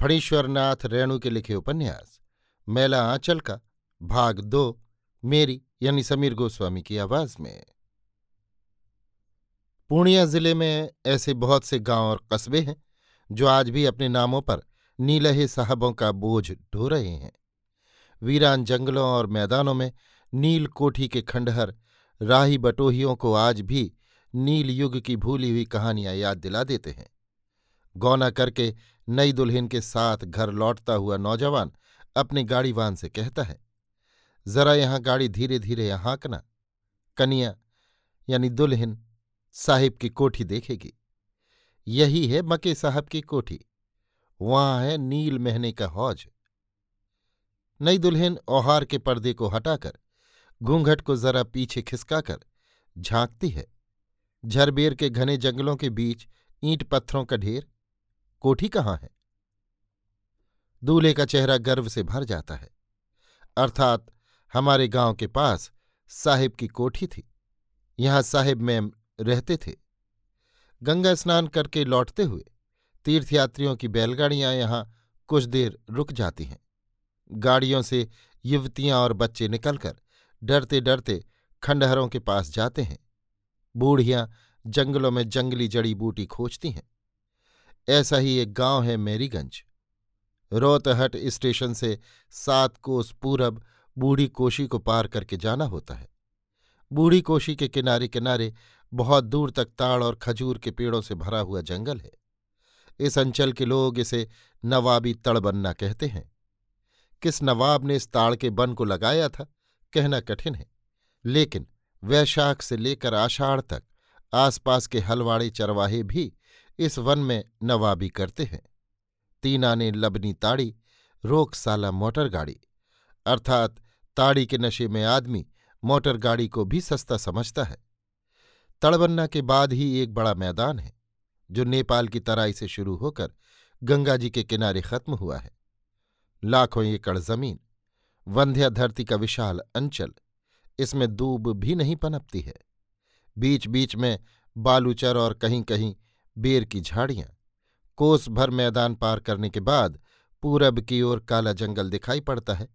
फणीश्वरनाथ रेणु के लिखे उपन्यास, मैला आंचल का, भाग दो, मेरी यानी समीर गोस्वामी की आवाज़ में। पूर्णिया ज़िले में ऐसे बहुत से गाँव और कस्बे हैं, जो आज भी अपने नामों पर नीलहे साहबों का बोझ ढो रहे हैं। वीरान जंगलों और मैदानों में नील कोठी के खंडहर, राही बटोहियों को आज भी नील युग की भूली हुई कहानियाँ याद दिला देते हैं। गौना करके नई दुल्हन के साथ घर लौटता हुआ नौजवान अपनी गाड़ीवान से कहता है, जरा यहाँ गाड़ी धीरे धीरे यहाँ हाँकना कनिया, यानी दुल्हन, साहिब की कोठी देखेगी। यही है मके साहब की कोठी। वहाँ है नील महने का हौज। नई दुल्हन ओहार के पर्दे को हटाकर, घूंघट को जरा पीछे खिसकाकर झांकती है। झरबेर के घने जंगलों के बीच ईंट पत्थरों का ढेर कोठी कहाँ है? दूल्हे का चेहरा गर्व से भर जाता है। अर्थात, हमारे गाँव के पास साहिब की कोठी थी। यहाँ साहिब मैम रहते थे। गंगा स्नान करके लौटते हुए तीर्थयात्रियों की बैलगाड़ियाँ यहाँ कुछ देर रुक जाती हैं। गाड़ियों से युवतियाँ और बच्चे निकलकर डरते डरते खंडहरों के पास जाते हैं। बूढ़ियाँ जंगलों में जंगली जड़ी बूटी खोजती हैं। ऐसा ही एक गाँव है मेरीगंज। रोतहट स्टेशन से सात कोस पूरब बूढ़ी कोशी को पार करके जाना होता है। बूढ़ी कोशी के किनारे किनारे बहुत दूर तक ताड़ और खजूर के पेड़ों से भरा हुआ जंगल है। इस अंचल के लोग इसे नवाबी तड़बन्ना कहते हैं। किस नवाब ने इस ताड़ के बन को लगाया था, कहना कठिन है। लेकिन वैशाख से लेकर आषाढ़ तक आसपास के हलवाड़े चरवाहे भी इस वन में नवाबी करते हैं। तीन आने लबनी ताड़ी रोक साला मोटर गाड़ी। अर्थात ताड़ी के नशे में आदमी मोटर गाड़ी को भी सस्ता समझता है। तड़बन्ना के बाद ही एक बड़ा मैदान है, जो नेपाल की तराई से शुरू होकर गंगा जी के किनारे खत्म हुआ है। लाखों एकड़ ज़मीन, वंध्या धरती का विशाल अंचल, इसमें दूब भी नहीं पनपती है। बीच बीच में बालूचर और कहीं कहीं बेर की झाड़ियाँ। कोस भर मैदान पार करने के बाद पूरब की ओर काला जंगल दिखाई पड़ता है।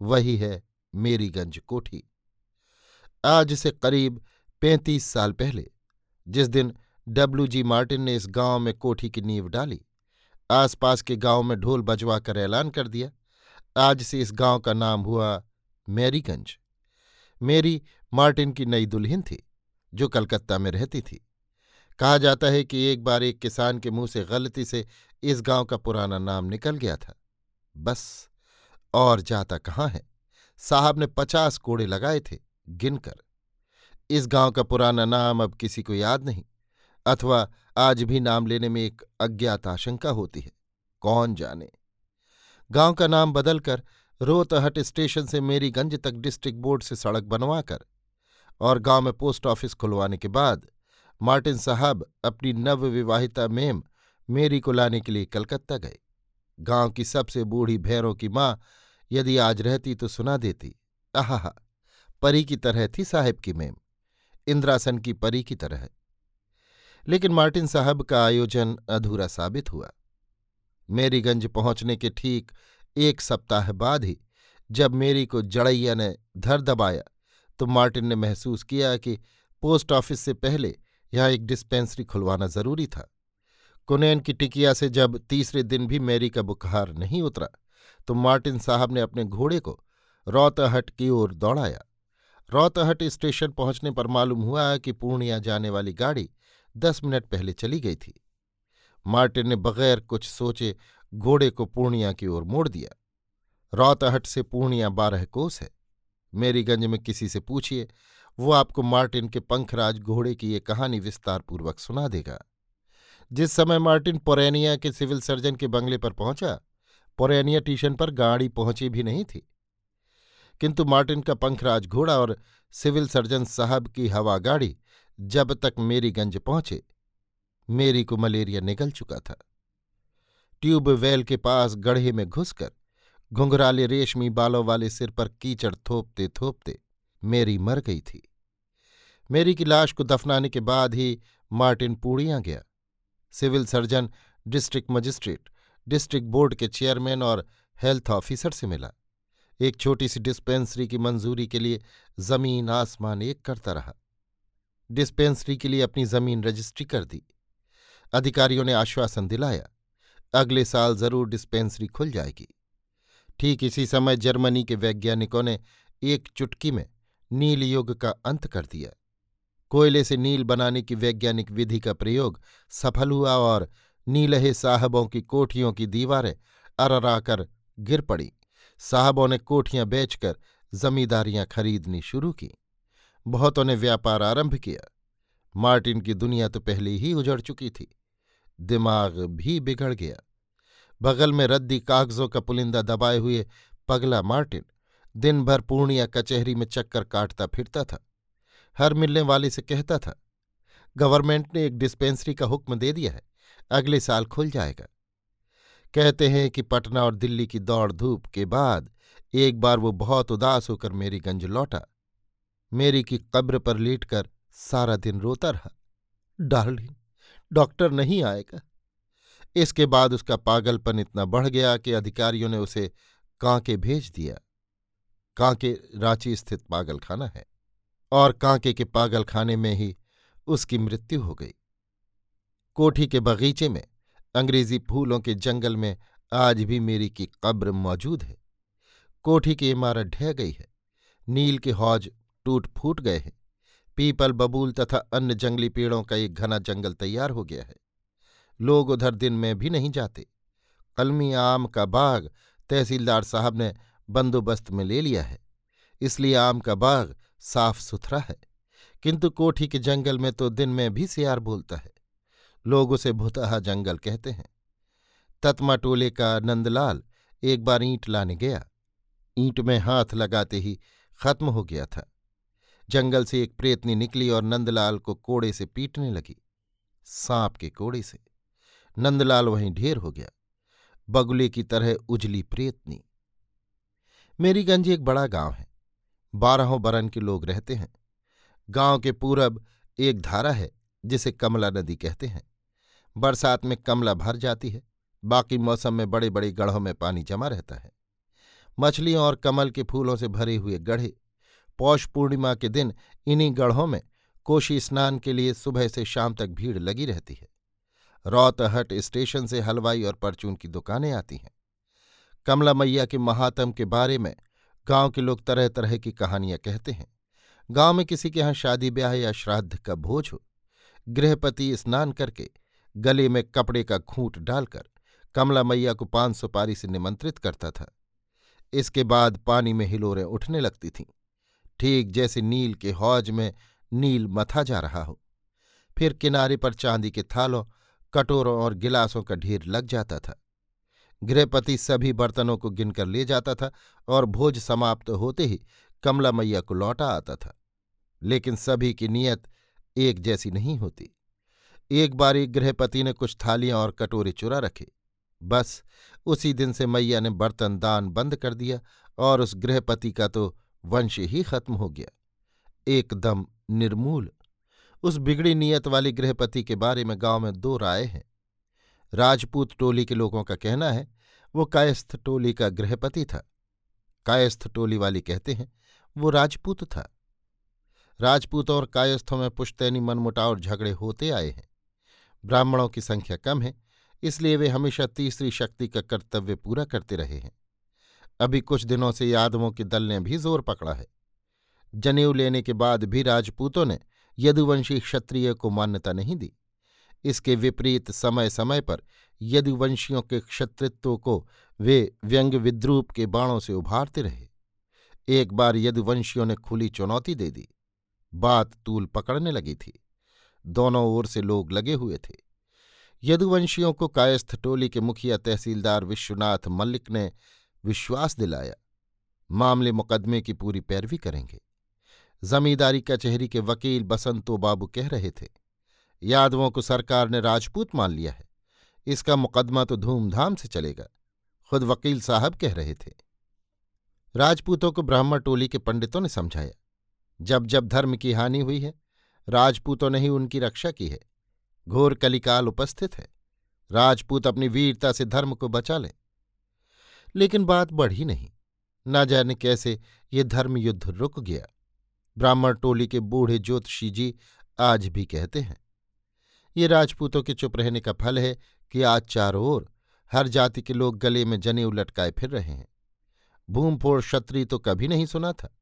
वही है मेरीगंज कोठी। आज से करीब पैंतीस साल पहले, जिस दिन डब्ल्यू जी मार्टिन ने इस गाँव में कोठी की नींव डाली, आसपास के गाँव में ढोल बजवा कर ऐलान कर दिया, आज से इस गाँव का नाम हुआ मैरीगंज। मेरी मार्टिन की नई दुल्हन थी, जो कलकत्ता में रहती थी। कहा जाता है कि एक बार एक किसान के मुँह से गलती से इस गाँव का पुराना नाम निकल गया था। बस, और जाता कहाँ है? साहब ने पचास कोड़े लगाए थे, गिनकर। इस गाँव का पुराना नाम अब किसी को याद नहीं, अथवा आज भी नाम लेने में एक अज्ञात आशंका होती है। कौन जाने? गाँव का नाम बदलकर रोतहट स्टेशन से मेरीगंज तक डिस्ट्रिक्ट बोर्ड से सड़क बनवाकर, और गाँव में पोस्ट ऑफ़िस खुलवाने के बाद मार्टिन साहब अपनी नवविवाहिता मेम मेरी को लाने के लिए कलकत्ता गए। गाँव की सबसे बूढ़ी भैरों की माँ यदि आज रहती तो सुना देती आहा परी की तरह थी साहेब की मेम, इंद्रासन की परी की तरह लेकिन मार्टिन साहब का आयोजन अधूरा साबित हुआ। मेरीगंज पहुँचने के ठीक एक सप्ताह बाद ही जब मेरी को जड़ैया ने धर दबाया तो मार्टिन ने महसूस किया कि पोस्ट ऑफ़िस से पहले यहाँ एक डिस्पेंसरी खुलवाना ज़रूरी था। कुनैन की टिकिया से जब तीसरे दिन भी मैरी का बुखार नहीं उतरा तो मार्टिन साहब ने अपने घोड़े को रौतहट की ओर दौड़ाया। रौतहट स्टेशन पहुँचने पर मालूम हुआ कि पूर्णिया जाने वाली गाड़ी दस मिनट पहले चली गई थी। मार्टिन ने बगैर कुछ सोचे घोड़े को पूर्णिया की ओर मोड़ दिया। रौतहट से पूर्णिया बारह कोस है। मेरीगंज में किसी से पूछिए वो आपको मार्टिन के पंखराज घोड़े की ये कहानी विस्तारपूर्वक सुना देगा। जिस समय मार्टिन पोरेनिया के सिविल सर्जन के बंगले पर पहुँचा, पोरेनिया स्टेशन पर गाड़ी पहुँची भी नहीं थी। किंतु मार्टिन का पंखराज घोड़ा और सिविल सर्जन साहब की हवा गाड़ी जब तक मेरीगंज पहुँचे, मेरी को मलेरिया निकल चुका था। ट्यूबवेल के पास गढ़े में घुसकर, घुंघराले रेशमी बालों वाले सिर पर कीचड़ थोपते थोपते मेरी मर गई थी। मेरी की लाश को दफनाने के बाद ही मार्टिन पूड़ियाँ गया। Civil surgeon, district magistrate, district board के चेयरमैन और हेल्थ ऑफिसर से मिला। एक छोटी सी डिस्पेंसरी की मंजूरी के लिए ज़मीन आसमान एक करता रहा। डिस्पेंसरी के लिए अपनी ज़मीन रजिस्ट्री कर दी। अधिकारियों ने आश्वासन दिलाया, अगले साल ज़रूर डिस्पेंसरी खुल जाएगी। ठीक इसी समय जर्मनी के वैज्ञानिकों ने एक चुटकी में नील युग का अंत कर दिया। कोयले से नील बनाने की वैज्ञानिक विधि का प्रयोग सफल हुआ और नीलहे साहबों की कोठियों की दीवारें अरराकर गिर पड़ी। साहबों ने कोठियाँ बेचकर जमींदारियाँ खरीदनी शुरू की। बहुतों ने व्यापार आरंभ किया। मार्टिन की दुनिया तो पहले ही उजड़ चुकी थी। दिमाग भी बिगड़ गया। बगल में रद्दी कागजों का पुलिंदा दबाए हुए पगला मार्टिन दिन भर पूर्णिया कचहरी में चक्कर काटता फिरता था। हर मिलने वाले से कहता था, गवर्नमेंट ने एक डिस्पेंसरी का हुक्म दे दिया है, अगले साल खुल जाएगा। कहते हैं कि पटना और दिल्ली की दौड़ धूप के बाद एक बार वो बहुत उदास होकर मेरी गंज लौटा। मेरी की कब्र पर लेटकर सारा दिन रोता रहा। डार्लिंग, डॉक्टर नहीं आएगा? इसके बाद उसका पागलपन इतना बढ़ गया कि अधिकारियों ने उसे कांके भेज दिया। कांके, रांची स्थित पागलखाना है। और कांके के पागलखाने में ही उसकी मृत्यु हो गई। कोठी के बगीचे में, अंग्रेज़ी फूलों के जंगल में आज भी मेरी की कब्र मौजूद है। कोठी की इमारत ढह गई है, नील के हौज टूट फूट गए हैं, पीपल, बबूल तथा अन्य जंगली पेड़ों का एक घना जंगल तैयार हो गया है। लोग उधर दिन में भी नहीं जाते। कलमी आम का बाग तहसीलदार साहब ने बंदोबस्त में ले लिया है, इसलिए आम का बाग साफ़ सुथरा है, किंतु कोठी के जंगल में तो दिन में भी सियार बोलता है। लोग उसे भुतहा जंगल कहते हैं। तत्मा टोले का नंदलाल एक बार ईंट लाने गया। ईंट में हाथ लगाते ही खत्म हो गया था। जंगल से एक प्रेतनी निकली और नंदलाल को कोड़े से पीटने लगी। सांप के कोड़े से। नंदलाल वहीं ढेर हो गया। बगुले की तरह उजली प्रेतनी। मेरीगंज एक बड़ा गाँव है। बारहों बरन के लोग रहते हैं। गाँव के पूरब एक धारा है, जिसे कमला नदी कहते हैं। बरसात में कमला भर जाती है, बाकी मौसम में बड़े बड़े गढ़ों में पानी जमा रहता है। मछलियों और कमल के फूलों से भरे हुए गढ़े, पौष पूर्णिमा के दिन इन्हीं गढ़ों में कोशी स्नान के लिए सुबह से शाम तक भीड़ लगी रहती है। रौतहट स्टेशन से हलवाई और परचून की दुकानें आती हैं। कमला मैया के महात्म के बारे में गाँव के लोग तरह तरह की कहानियाँ कहते हैं। गाँव में किसी के यहाँ शादी ब्याह या श्राद्ध का भोज हो, गृहपति स्नान करके गले में कपड़े का खूंट डालकर कमला मैया को पान सुपारी से निमंत्रित करता था। इसके बाद पानी में हिलोरें उठने लगती थीं। ठीक जैसे नील के हौज में नील मथा जा रहा हो। फिर किनारे पर चांदी के थालों, कटोरों और गिलासों का ढेर लग जाता था। गृहपति सभी बर्तनों को गिनकर ले जाता था और भोज समाप्त होते ही कमला मैया को लौटा आता था। लेकिन सभी की नीयत एक जैसी नहीं होती। एक बार एक गृहपति ने कुछ थालियाँ और कटोरे चुरा रखे। बस उसी दिन से मैया ने बर्तन दान बंद कर दिया और उस गृहपति का तो वंश ही खत्म हो गया। एकदम निर्मूल। उस बिगड़ी नीयत वाली गृहपति के बारे में गाँव में दो राय हैं। राजपूत टोली के लोगों का कहना है, वो कायस्थ टोली का गृहपति था। कायस्थ टोली वाली कहते हैं, वो राजपूत था। राजपूतों और कायस्थों में पुश्तैनी मनमुटाव और झगड़े होते आए हैं। ब्राह्मणों की संख्या कम है, इसलिए वे हमेशा तीसरी शक्ति का कर्तव्य पूरा करते रहे हैं। अभी कुछ दिनों से यादवों के दल ने भी ज़ोर पकड़ा है। जनेऊ लेने के बाद भी राजपूतों ने यदुवंशी क्षत्रिय को मान्यता नहीं दी। इसके विपरीत समय समय पर यदुवंशियों के क्षत्रित्व को वे व्यंग विद्रूप के बाणों से उभारते रहे। एक बार यदुवंशियों ने खुली चुनौती दे दी। बात तूल पकड़ने लगी थी। दोनों ओर से लोग लगे हुए थे। यदुवंशियों को कायस्थ टोली के मुखिया तहसीलदार विश्वनाथ मल्लिक ने विश्वास दिलाया, मामले मुकदमे की पूरी पैरवी करेंगे। जमींदारी कचहरी के वकील बसंतो बाबू कह रहे थे यादवों को सरकार ने राजपूत मान लिया है। इसका मुकदमा तो धूमधाम से चलेगा, खुद वकील साहब कह रहे थे। राजपूतों को ब्राह्मण टोली के पंडितों ने समझाया, जब जब धर्म की हानि हुई है, राजपूतों ने ही उनकी रक्षा की है। घोर कलिकाल उपस्थित है, राजपूत अपनी वीरता से धर्म को बचा लें। लेकिन बात बढ़ी नहीं, न जाने कैसे ये धर्म युद्ध रुक गया। ब्राह्मण टोली के बूढ़े ज्योतिषी जी आज भी कहते हैं। ये राजपूतों के चुप रहने का फल है कि आज चारों ओर हर जाति के लोग गले में जनेऊ लटकाए फिर रहे हैं। भूमफोड़ क्षत्रिय तो कभी नहीं सुना था।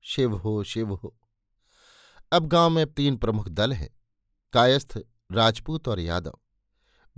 शिव हो शिव हो। अब गाँव में तीन प्रमुख दल हैं, कायस्थ, राजपूत और यादव।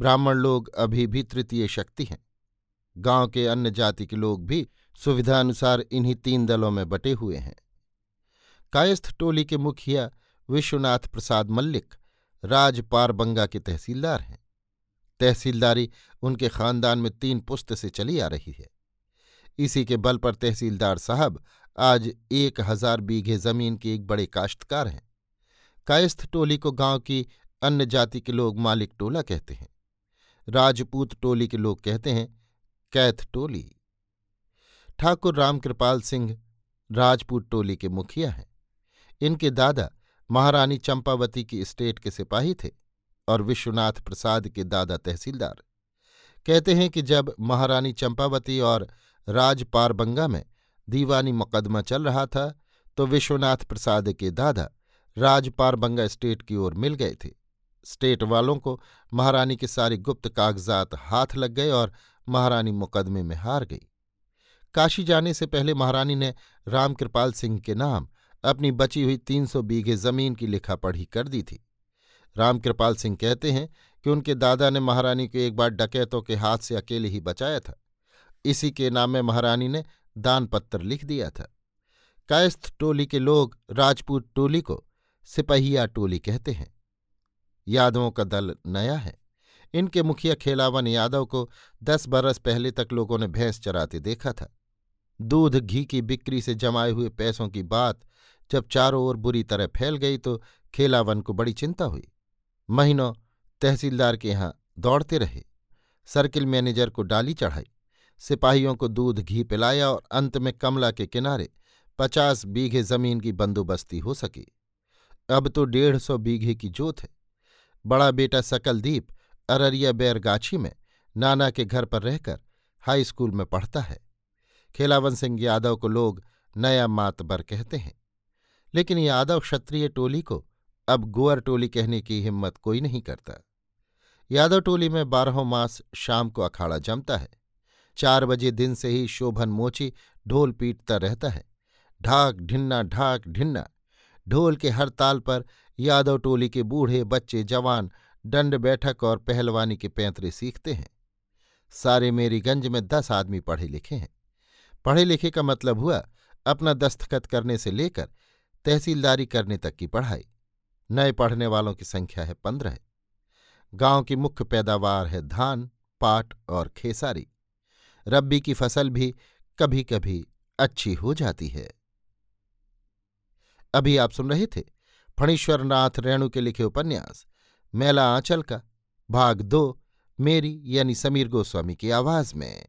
ब्राह्मण लोग अभी भी तृतीय शक्ति हैं। गाँव के अन्य जाति के लोग भी सुविधानुसार इन्हीं तीन दलों में बटे हुए हैं। कायस्थ टोली के मुखिया विश्वनाथ प्रसाद मल्लिक राज पारबंगा के तहसीलदार हैं। तहसीलदारी उनके खानदान में तीन पुस्त से चली आ रही है। इसी के बल पर तहसीलदार साहब आज एक हज़ार बीघे ज़मीन के एक बड़े काश्तकार हैं। कायस्थ टोली को गाँव की अन्य जाति के लोग मालिक टोला कहते हैं। राजपूत टोली के लोग कहते हैं, कैथ टोली। ठाकुर रामकृपाल सिंह राजपूत टोली के मुखिया हैं। इनके दादा महारानी चंपावती की स्टेट के सिपाही थे और विश्वनाथ प्रसाद के दादा तहसीलदार। कहते हैं कि जब महारानी चंपावती और राज पारबंगा में दीवानी मुकदमा चल रहा था तो विश्वनाथ प्रसाद के दादा राज पारबंगा स्टेट की ओर मिल गए थे। स्टेट वालों को महारानी के सारे गुप्त कागजात हाथ लग गए और महारानी मुकदमे में हार गई। काशी जाने से पहले महारानी ने रामकृपाल सिंह के नाम अपनी बची हुई तीन सौ बीघे ज़मीन की लिखा पढ़ी कर दी थी। रामकृपाल सिंह कहते हैं कि उनके दादा ने महारानी को एक बार डकैतों के हाथ से अकेले ही बचाया था। इसी के नाम में महारानी ने दान पत्र लिख दिया था। कायस्थ टोली के लोग राजपूत टोली को सिपहिया टोली कहते हैं। यादवों का दल नया है। इनके मुखिया खेलावन यादव को दस बरस पहले तक लोगों ने भैंस चराते देखा था। दूध, घी की बिक्री से जमाए हुए पैसों की बात जब चारों ओर बुरी तरह फैल गई तो खेलावन को बड़ी चिंता हुई। महीनों तहसीलदार के यहाँ दौड़ते रहे। सर्किल मैनेजर को डाली चढ़ाई। सिपाहियों को दूध घी पिलाया और अंत में कमला के किनारे पचास बीघे ज़मीन की बंदोबस्ती हो सकी। अब तो डेढ़ सौ बीघे की जोत है। बड़ा बेटा सकलदीप अररिया बैरगाछी में नाना के घर पर रहकर हाई स्कूल में पढ़ता है। खेलावन सिंह यादव को लोग नया मातबर कहते हैं। लेकिन यादव क्षत्रिय टोली को अब गुअर टोली कहने की हिम्मत कोई नहीं करता। यादव टोली में बारहों मास शाम को अखाड़ा जमता है। चार बजे दिन से ही शोभन मोची ढोल पीटता रहता है। ढाक, ढिन्ना ढाक, ढिन्ना। ढोल के हर ताल पर यादव टोली के बूढ़े बच्चे जवान दंड बैठक और पहलवानी के पैंतरे सीखते हैं। सारे मेरीगंज में दस आदमी पढ़े लिखे हैं। पढ़े लिखे का मतलब हुआ, अपना दस्तखत करने से लेकर तहसीलदारी करने तक की पढ़ाई। नए पढ़ने वालों की संख्या है पंद्रह गाँव की मुख्य पैदावार है धान, पाट और खेसारी। रब्बी की फ़सल भी कभी कभी अच्छी हो जाती है। अभी आप सुन रहे थे फणीश्वरनाथ रेणु के लिखे उपन्यास, मेला आंचल का, भाग दो, मेरी यानी समीर गोस्वामी की आवाज़ में।